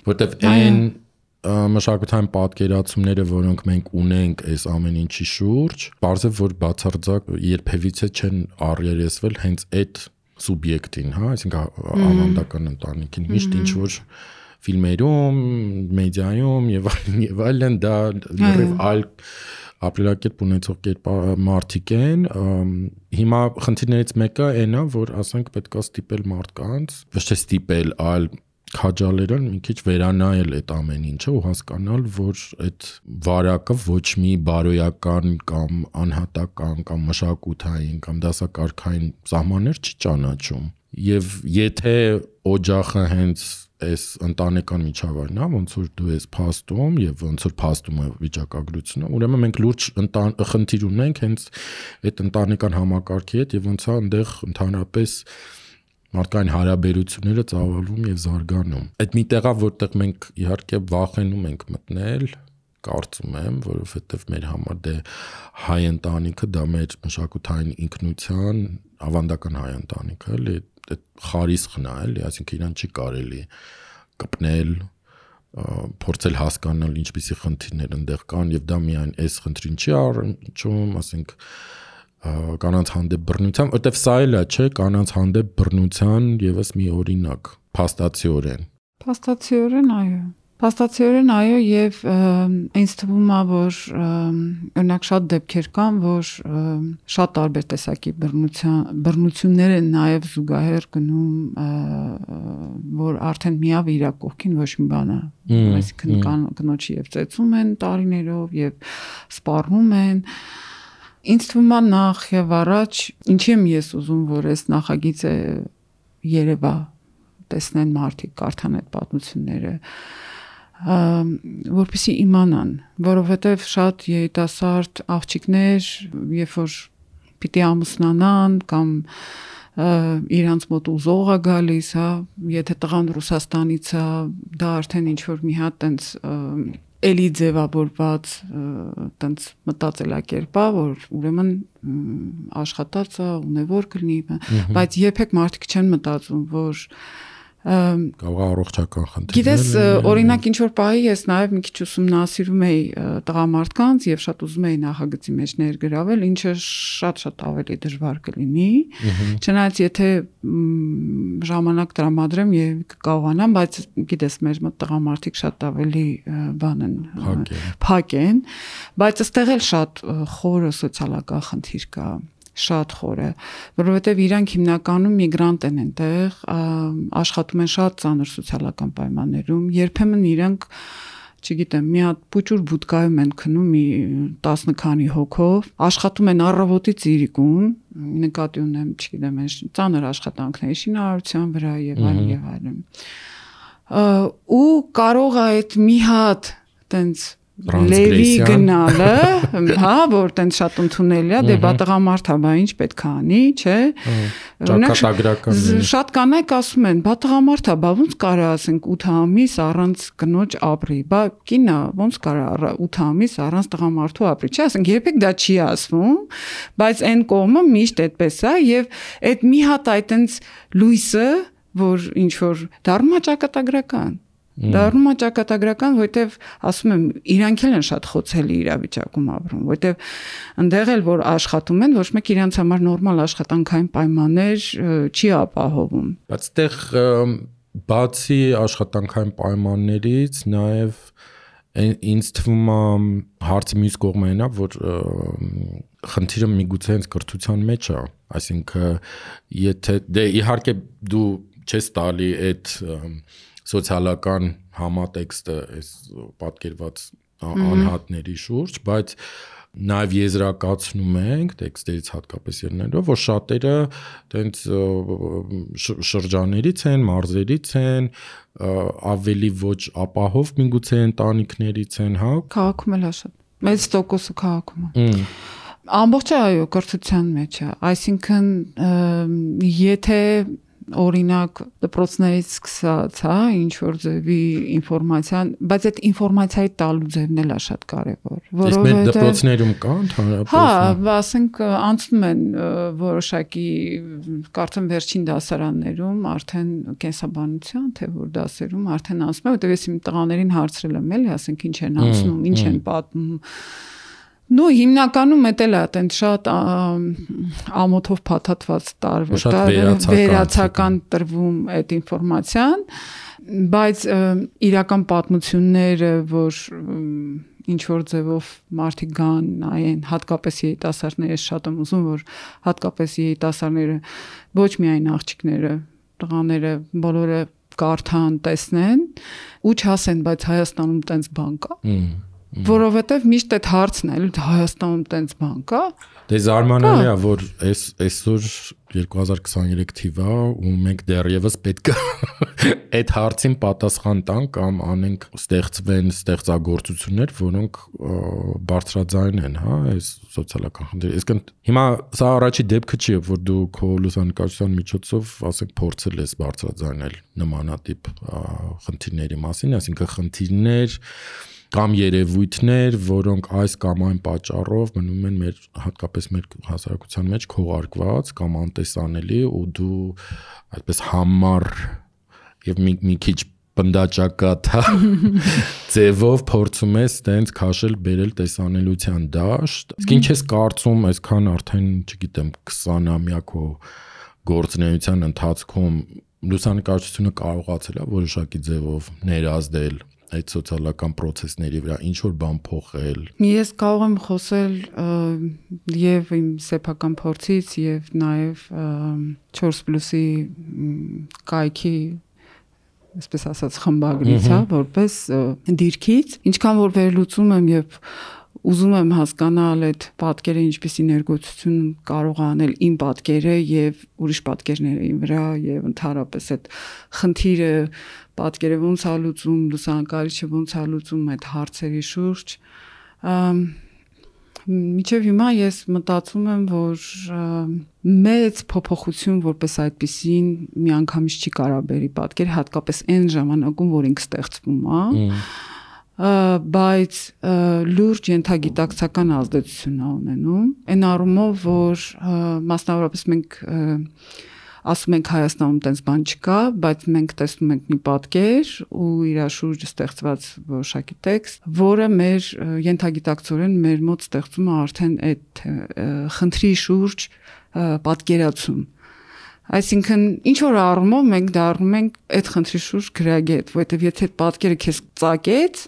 որովհետև այն մշակութային պատկերացումները, որոնք մենք ունենք այս ամեն ինչի շուրջ, բարձր որ բացարձակ երբևիցե չեն առերեսվել հենց այդ սուբյեկտին, հա, այսինքն ավանդական ընտանիքին միշտ ինչ որ ֆիլմերում, մեդիայում եւ այլն եւ այլն դա լրիվ այլ ապրելակերպ ունեցող կերպ մարդիկ են հիմա խնդիրներից մեկը այնա որ ասենք պետքա ստիպել մարդկանց ոչ թե ստիպել այլ քաջալերել մի քիչ վերանայել այդ ամեն ինչը ու հասկանալ, որ այդ վարակը ոչ մի բարոյական կամ անհատական կամ մշակութային կամ դասակարգային սահմաններ չի ճանաչում։ Եվ եթե օջախը հենց այս ընտանեկան միջավայրն է, ոնց որ դու ես փաստում եւ ոնց որ փաստում է վիճակագրությունը, ուրեմն մենք լուրջ խնդիր ունենք հենց այդ ընտանեկան համակարգի հետ եւ ոնց է այնտեղ ընդհանրապես մարդկային հարաբերությունները ծավալվում եւ զարգանում։ Այդ մի տեղա, որտեղ մենք իհարկե վախենում ենք մտնել, կարծում եմ, որովհետեւ մեր համար դե հայ ընտանիքը դա մեր մշակութային ինքնության ավանդական հայ ընտանիքը, էլի այդ խարիսխն է, էլի, այսինքն իրան չի կարելի կպնել, փորձել հասկանալ ինչպիսի խնդիրներ այնտեղ կան եւ դա միայն այս խնդրին չի առնչում, ասենք կանանց հանդեպ բռնության, որտեվ սա էլ է, չէ, կանանց հանդեպ բռնության եւս մի օրինակ, փաստացիորեն։ Փաստացիորեն, այո։ Փաստացիորեն այո եւ ինձ թվում է որ օրինակ շատ դեպքեր կան որ շատ տարբեր տեսակի բռնության բռնություններ են նաեւ զուգահեռ գնում որ արդեն միավ իրա կողքին ոչ մի բան է այսինքն կնոջի եւ ծեծում են տարիներով եւ սպառնում են ինձ թվում է նախ եւ առաջ ինչի եմ ես ուզում որ այս նախագիծը երևա տեսնեն մարդիկ կարդան այդ պատմությունները որպեսի իմանան, որովհետև շատ երիտասարդ աղջիկներ, երբ որ պիտի ամուսնանան կամ իրանց մոտ ուզող է գալիս, հա, եթե տղան Ռուսաստանից է, դա արդեն ինչ որ մի հատ տենց էլի ձևավորված տենց մտածելակերպ է, որ ուրեմն աշխատած է, ունևոր կլինի, բայց երբեք մարդիկ չեն մտածում, որ կարող է առողջական խնդիրներ։ Գիտես, օրինակ ինչ որ պահի ես նաև մի քիչ ուսումնասիրում էի տղամարդկանց եւ շատ ուզում էի նախագծի մեջ ներգրավել, ինչը շատ-շատ ավելի դժվար կլինի։ Չնայած եթե ժամանակ տրամադրեմ եւ կկարողանամ, բայց գիտես, մեր մոտ տղամարդիկ շատ ավելի բան են, փակ են, բայց ըստեղ էլ շատ խորը սոցիալական խնդիր կա շատ խորը, որովհետև իրանք հիմնականում միգրանտ են այնտեղ, աշխատում են շատ ծանր սոցիալական պայմաններում, երբեմն իրանք չգիտեմ, մի հատ փուճուր բուտկայում են քնում մի 10 քանի հոգով, աշխատում են առավոտից իրիկուն, նկատի ունեմ, չգիտեմ, այս ծանր աշխատանքների շինարարության վրա եւ այլն եւ այլն։ ու կարող է այդ մի հատ տենց լևի գնալը, (laughs) հա, որ տենց շատ ընդունելի է, դե բա տղամարդ է, բա ինչ պետք է անի, չէ։ Ճակատագրական։ Շատ կանայք ասում են, բա տղամարդ է, բա ոնց կարա ասենք 8 ամիս առանց կնոջ ապրի, բա կինա ոնց կարա 8 ամիս առանց տղամարդու ապրի, չէ, ասենք երբեք դա չի ասվում, բայց այն կողմը միշտ այդպես է եւ այդ մի հատ այդ տենց լույսը, որ ինչ որ դառնում է ճակատագրական Դառնում է ճակատագրական, որովհետև ասում եմ, իրանք էլ են շատ խոցելի իրավիճակում ապրում, որովհետև այնտեղ էլ որ աշխատում են, ոչ մեկ իրանց համար նորմալ աշխատանքային պայմաններ չի ապահովում։ Բայց այդտեղ բացի աշխատանքային պայմաններից նաև ինձ թվում է հարցի մյուս կողմն է, որ խնդիրը միգուցե հենց կրթության մեջ է, այսինքն եթե դե իհարկե դու չես տալի այդ սոցիալական համատեքստը այս պատկերված անհատների շուրջ, բայց նաև եզրակացնում ենք տեքստերից հատկապես ելնելով, որ շատերը տենց շրջաներից են, մարզերից են, ավելի ոչ ապահով միգուցե ընտանիքներից են, հա։ Քաղաքում էլ է շատ։ Մեծ տոկոսը քաղաքում է։ Ամբողջը այո, կրթության մեջ է։ Այսինքն եթե օրինակ դպրոցներից սկսած, հա, ինչ որ ձևի ինֆորմացիան, բայց այդ ինֆորմացիայի տալու ձևն էլ է շատ կարևոր, որովհետեւ Իսկ մեր դպրոցներում կա ընդհանրապես։ Հա, ասենք անցնում են որոշակի կարծեմ վերջին դասարաններում արդեն կենսաբանության, թե որ դասերում արդեն անցնում է, որտեղ ես իմ տղաներին հարցրել եմ, էլի, ասենք ինչ են անցնում, ինչ են պատմում Նու հիմնականում էտել է այտենց շատ ամոթով փաթաթված տարվեր, վերացական տրվում այդ ինֆորմացիան, բայց իրական պատմությունները, որ ինչ որ ձևով մարդիկ գան նայեն, հատկապես երիտասարդները շատ եմ ուզում, որ հատկապես երիտասարդները ոչ միայն աղջիկները, տղաները, բոլորը կարդան, տեսնեն ու չասեն, բայց Հայաստանում տենց բան կա։ Որովհետև միշտ այդ հարցն է, Հայաստանում տենց բան կա, Դե զարմանալի է, որ այս այսօր 2023 թիվա ու մենք դեռևս պետք է (laughs) այդ հարցին պատասխան տանք կամ անենք ստեղծվեն ստեղծագործություններ, որոնք բարձրաձայն են, հա, այս սոցիալական խնդիրը։ Իսկ հիմա սա առաջի դեպքը չի, որ դու քո լուսանկարչության միջոցով, ասենք, փորձել ես բարձրաձայնել նմանատիպ խնդիրների մասին, այսինքն խնդիրներ կամ երևույթներ, որոնք այս կամ այն պատճառով մնում են մեր հատկապես մեր հասարակության մեջ քողարկված կամ անտեսանելի ու դու այդպես համառ եւ մի մի քիչ բնդաճակատ հա (laughs) ձևով փորձում ես տենց քաշել բերել տեսանելիության դաշտ իսկ ինչ ես կարծում այսքան արդեն չգիտեմ 20-ամյա քո գործունեության ընթացքում լուսանկարչությունը կարողացել է որոշակի ձևով ներազդել այդ սոցիալական process-ների վրա ինչ որ բան փոխել։ Ես կարող եմ խոսել եւ իմ սեփական փորձից եւ նաեւ 4+-ի կայքի այսպես ասած խմբագրից, հա, որպես դիրքից, ինչքան որ վերլուծում եմ եւ ուզում եմ հասկանալ այդ պատկերը ինչպեսի ներգործություն կարող անել իմ պատկերը եւ ուրիշ պատկերների վրա եւ ընդհանրապես այդ խնդիրը պատկերը ոնց է լուծում, լուսանկարիչը ոնց է լուծում այդ հարցերի շուրջ։ Միջև հիմա ես մտածում եմ, որ մեծ փոփոխություն որպես այդպեսին միանգամից չի կարա բերի պատկեր, հատկապես այն ժամանակում, որ ինքը ստեղծվում է բայց լուրջ ենթագիտակցական ազդեցություն ունենում այն առումով որ մասնավորապես մենք ասում ենք Հայաստանում տենց բան չկա, բայց մենք տեսնում ենք մի պատկեր ու իր շուրջը ստեղծված որոշակի տեքստ, որը մեր յենթագիտակցորեն մեր մոտ ստեղծում է արդեն այդ խնդրի շուրջ պատկերացում։ Այսինքն ինչ որ առումով մենք դառնում ենք այդ խնդրի շուրջ գրագետ, որովհետև եթե պատկերը քեզ ծակեց,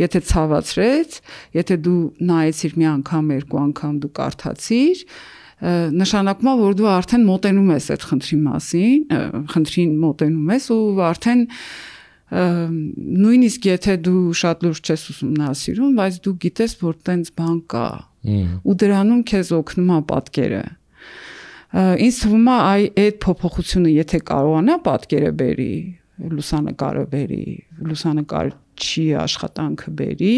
եթե ցավացրեց, եթե դու նայեցիր մի անգամ, երկու անգամ դու կարդացիր, նշանակում է որ դու արդեն մոտենում ես այդ խնդրի մասին, խնդրին մոտենում ես ու արդեն նույնիսկ եթե դու շատ լուրջ չես ուսումնասիրում, բայց դու գիտես որ տենց բան կա ու դրանում քեզ օգնում է պատկերը ինձ թվում է այ այդ փոփոխությունը եթե կարողանա պատկերը բերի լուսանկարը բերի լուսանկարչի աշխատանքը բերի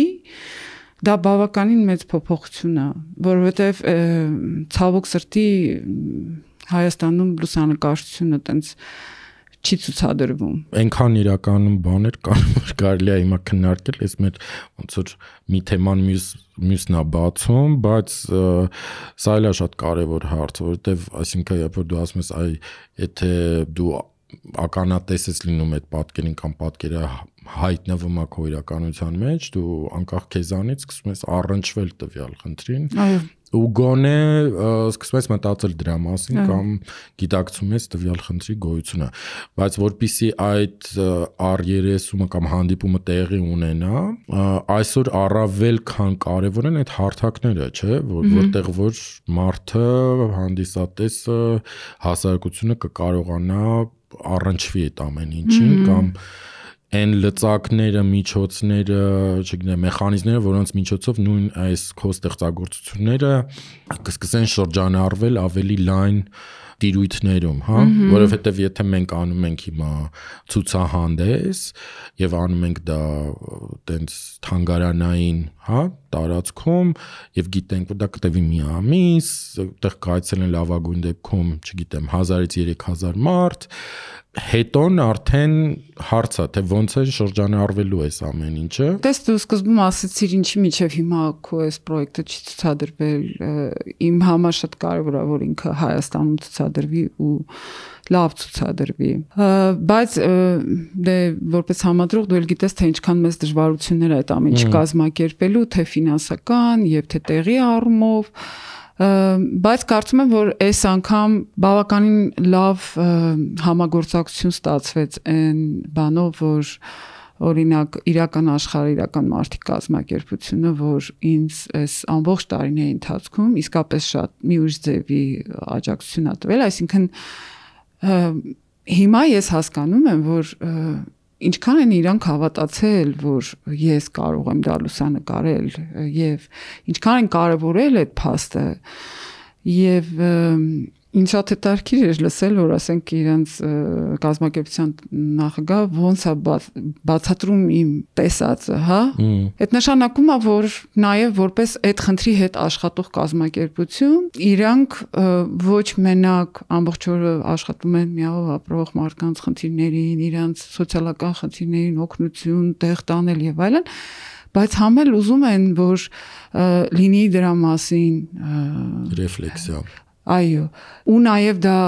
դա բավականին մեծ փոփոխություն է, որովհետև ցավոք սրտի Հայաստանում լուսանկարչությունը տենց չի ցուցադրվում։ Այնքան իրականում բաներ կան, որ կարելի է հիմա քննարկել, ես մեր ոնց որ մի թեման մյուս մյուսն է բացում, բայց սա էլ է շատ կարևոր հարց, որովհետև այսինքն երբ որ դու ասում ես, այ եթե դու ականատես ես լինում այդ պատկերին կամ պատկերը հայտնվում է քո իրականության մեջ, դու անկախ քեզանից սկսում ես առնչվել տվյալ խնդրին։ Այո ու գոնե սկսում ես մտածել դրա մասին կամ գիտակցում ես տվյալ խնդրի գոյությունը բայց որpիսի այդ R30-ը կամ հանդիպումը տեղի ունենա այսօր առավել քան կարևոր են այդ հարթակները չէ որ որտեղ որ մարդը հանդիսատեսը հասարակությունը կկարողանա առնչվի այդ ամեն ինչին կամ այն լծակները, միջոցները, չգիտեմ, մեխանիզմները, որոնց միջոցով նույն այս քո ստեղծագործությունները կսկսեն շրջանառվել ավելի լայն տիրույթներում, հա, որովհետև եթե մենք անում ենք հիմա ցուցահանդես եւ անում ենք դա տենց թանգարանային, հա, տարածքում եւ գիտենք, որ դա կտևի մի ամիս, այդտեղ կայցելեն լավագույն դեպքում, չգիտեմ, 1000-ից 3000 մարդ, հետոն արդեն հարց է թե ոնց է շրջանառվելու այս ամեն ինչը Տես դու սկզբում ասացիր ինչի միջև հիմա քո այս պրոյեկտը չի ցուցադրվել իմ համար շատ կարևոր է որ ինքը Հայաստանում ցուցադրվի ու լավ ցուցադրվի բայց դե որպես համադրող դու էլ գիտես թե ինչքան մեծ դժվարություններ է այդ ամեն ինչը կազմակերպելու թե ֆինանսական եւ թե տեղի առումով բայց կարծում եմ որ այս անգամ բավականին լավ համագործակցություն ստացվեց այն բանով որ օրինակ իրական աշխարհ իրական մարդիկ կազմակերպությունը որ ինձ այս ամբողջ տարիների ընթացքում իսկապես շատ մի ուրիշ ձևի աջակցություն ա տվել այսինքն հիմա ես հասկանում եմ, որ ինչքան են իրանք հավատացել, որ ես կարող եմ դա լուսանկարել եւ ինչքան են կարեւորել այդ փաստը եւ և, Ինչ շատ հետաքրքիր էր լսել, որ ասենք իրենց կազմակերպության նախագահ ոնց է բացատրում իմ տեսածը, հա? Այդ նշանակում է, որ նաև որպես այդ խնդրի հետ աշխատող կազմակերպություն, իրանք ոչ մենակ ամբողջ օրը աշխատում են միավոր ապրող մարդկանց խնդիրներին, իրանց սոցիալական խնդիրներին օգնություն, տեղ տանել եւ այլն, բայց համել ուզում են, որ լինի դրա մասին ռեֆլեքսիա Այո, ու նաև դա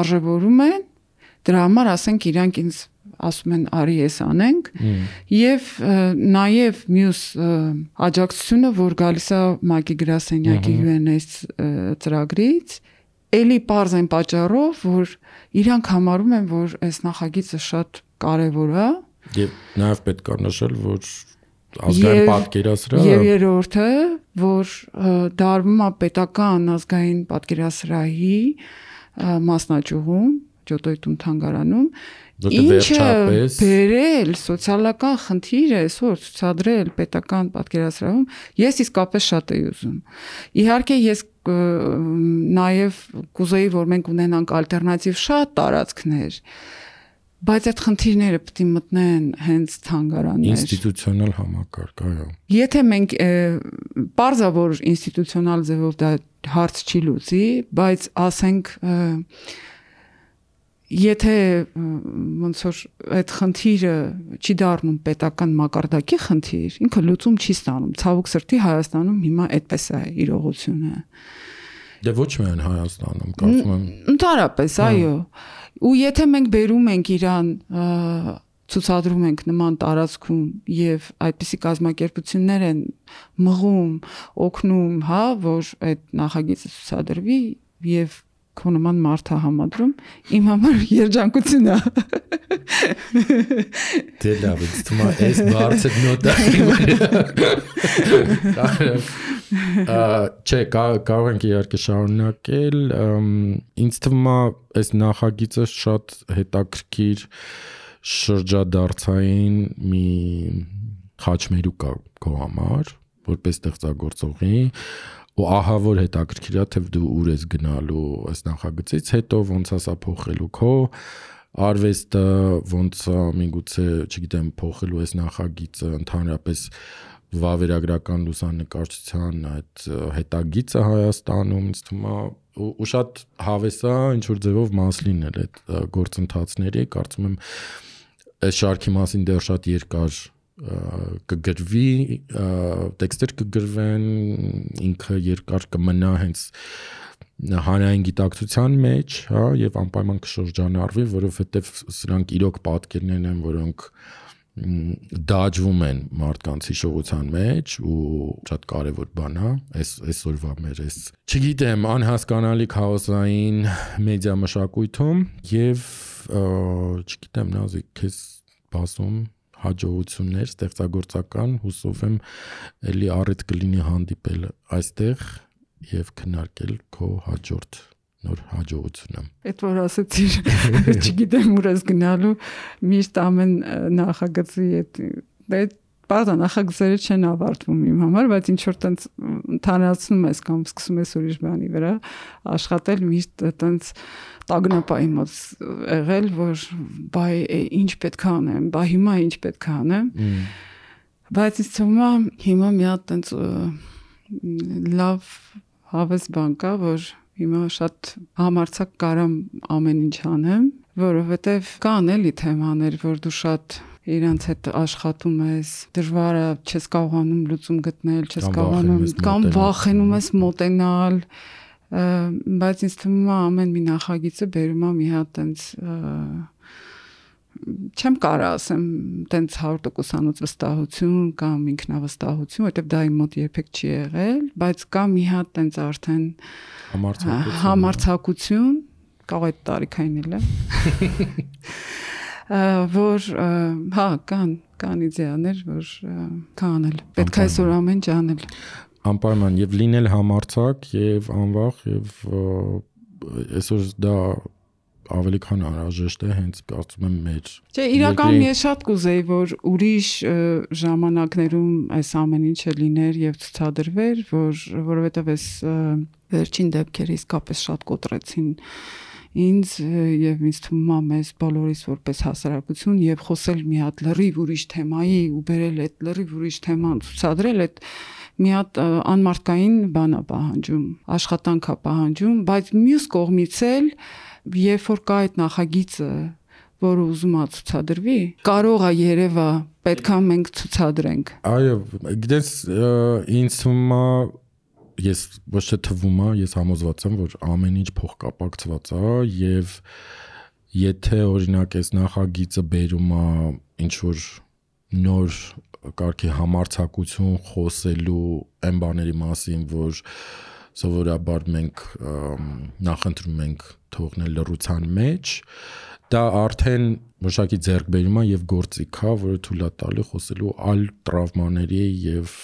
արժևորում են, դրա համար ասենք իրանք ինձ ասում են արի էս անենք եւ նաեւ մյուս աջակցությունը որ գալիս է Մակի գրասենյակի UNS ծրագրից էլի པարզ են պատճառով որ իրանք համարում են որ այս նախագիծը շատ կարեւոր է եւ նաեւ պետք է նշել որ ազգային պատկերասրահը եւ երրորդը որ դարվում է պետական ազգային պատկերասրահի մասնաճյուղում ջոտոյտում թանգարանում ինչը բերել սոցիալական խնդիր է այսօր ցուցադրել պետական պատկերասրահում ես իսկապես շատ եի ուզում իհարկե ես նաև կուզեի որ մենք ունենանք ալտերնատիվ շատ տարածքներ Բայց այդ խնդիրները պետք է մտնեն հենց թանգարաններ։ Ինստիտուցիոնալ համակարգ, այո։ Եթե մենք parza որ ինստիտուցիոնալ ձևով դա հարց չի լուծի, բայց ասենք եթե ոնց որ այդ խնդիրը չի դառնում պետական մակարդակի խնդիր, ինքը լուծում չի ստանում։ Ցավոք սրտի Հայաստանում հիմա այդպես է իրողությունը։ Դե ոչ միայն Հայաստանում, կարծում եմ։ Ընդհանրապես, այո։ Ու եթե մենք բերում ենք Իրան ցուցադրում ենք նման տարածքում եւ այդպիսի կազմակերպություններ են մղում, օգնում, հա, որ այդ նախագիծը ցուցադրվի եւ քո նման մարդա համադրում իմ համար երջանկություն է դե լավ ինձ թվում է այս բարձր նոտա չէ կարող ենք իհարկե շարունակել ինձ թվում է այս նախագիծը շատ հետաքրքիր շրջադարձային մի խաչմերուկ է քո համար որպես ստեղծագործողի ու ահա որ հետաքրքիր է թե դու ուր ես գնալու այս նախագծից հետո ոնց է սա փոխելու քո արվեստը ոնց միգուցե չգիտեմ փոխելու այս նախագիծը ընդհանրապես վավերագրական լուսանկարչության այդ հետագիծը Հայաստանում ինձ թվում է ու շատ հավես է ինչ որ ձևով մաս լինել այդ գործընթացների կարծում եմ այս շարքի մասին դեռ շատ երկար կգրվի տեքստեր կգրվեն ինքը երկար կմնա հենց հանրային գիտակցության մեջ, հա, եւ անպայման կշրջանառվի, որովհետեւ սրանք իրոք պատկերներ են, որոնք դաջվում են մարդկանց հիշողության մեջ ու շատ կարևոր բան է այս այսօրվա մեր այս չգիտեմ անհասկանալի քաոսային մեդիա մշակույթում եւ չգիտեմ նազիկ քեզ բասում հաջողություններ ստեղծագործական հուսով եմ ելի առիթ կլինի հանդիպել այստեղ եւ քննարկել քո հաջորդ նոր հաջողությունը։ Այդ որ ասեցիր, (laughs) չգիտեմ ուր ես գնալու, միշտ ամեն նախագծի այդ Բարձա նախագծերը չեն ավարտվում իմ համար, բայց ինչ որ տենց ընդհանրացնում ես կամ սկսում ես ուրիշ բանի վրա աշխատել, միշտ տենց տագնապայի մոտ եղել, որ բայ ինչ պետք է անեմ, բայ հիմա ինչ պետք է անեմ։ Բայց ինձ թվում է հիմա մի հատ տենց լավ հավես բան կա, որ հիմա շատ համարցակ կարամ ամեն ինչ անեմ, որովհետև կան էլի թեմաներ, որ դու շատ իրանց հետ աշխատում ես, դժվար է, չես կարողանում լուծում գտնել, չես կարողանում կամ վախենում ես մոտենալ, բայց ինձ թվում է ամեն մի նախագիծը բերում է մի հատ տենց չեմ կարա ասեմ տենց 100%-անոց վստահություն կամ ինքնավստահություն, որտեվ դա իմ մոտ երբեք չի եղել, բայց կա մի հատ տենց արդեն համարցակություն, համարցակություն, կարող է տարիքային էլ է (laughs) (laughs) որ հա կան կան իդեաներ որ կանել պետք է այսօր ամեն ինչ անել անպայման եւ լինել համարցակ եւ անվախ եւ այսօր դա ավելի քան անհրաժեշտ է հենց կարծում եմ մեր Չէ, իրականում ես շատ կուզեի, որ ուրիշ ժամանակներում այս ամեն ինչը լիներ եւ ցուցադրվեր, որ որովհետեւ այս վերջին դեպքերը իսկապես շատ կոտրեցին ինձ եւ ինձ թվում է մեզ բոլորիս որպես հասարակություն եւ խոսել մի հատ լրիվ ուրիշ թեմայի ու բերել այդ լրիվ ուրիշ թեման ցուցադրել այդ մի հատ անմարտկային բան է պահանջում, աշխատանք է պահանջում, բայց մյուս կողմից էլ երբ որ կա այդ նախագիծը, որը ուզում է ցուցադրվի, կարող է երևա պետքա մենք ցուցադրենք։ Այո, գիտես ինձ թվում է ես ոչ թե թվում է, ես համոզված եմ, որ ամեն ինչ փոխկապակցված է եւ եթե օրինակ այս նախագիծը բերում է ինչ որ նոր կարգի համարցակություն խոսելու այն բաների մասին, որ սովորաբար մենք նախընտրում ենք թողնել լրության մեջ, դա արդեն մշակի ձեռքբերումա եւ գործիք է, որը թույլ է տալի խոսելու այլ տրավմաների եւ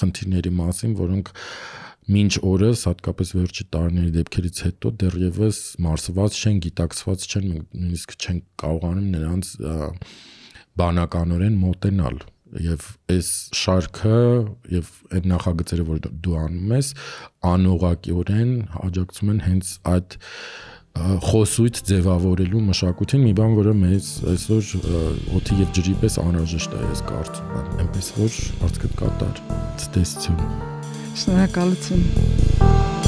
խնդիրների մասին, որոնք մինչ օրս հատկապես վերջի տարիների դեպքերից հետո դեռևս մարսված չեն, գիտակցված չեն, նույնիսկ չեն կարողանում նրանց բանականորեն մոտենալ եւ այս շարքը եւ այդ նախագծերը որ դու անում ես անուղակիորեն աջակցում են հենց այդ խոսույթ ձևավորելու մշակույթին մի բան որը մեզ այսօր օթի եւ ջրի պես անհրաժեշտ է ես կարծում եմ այնպես որ արդյոք կատար ցտեսություն շնորհակալություն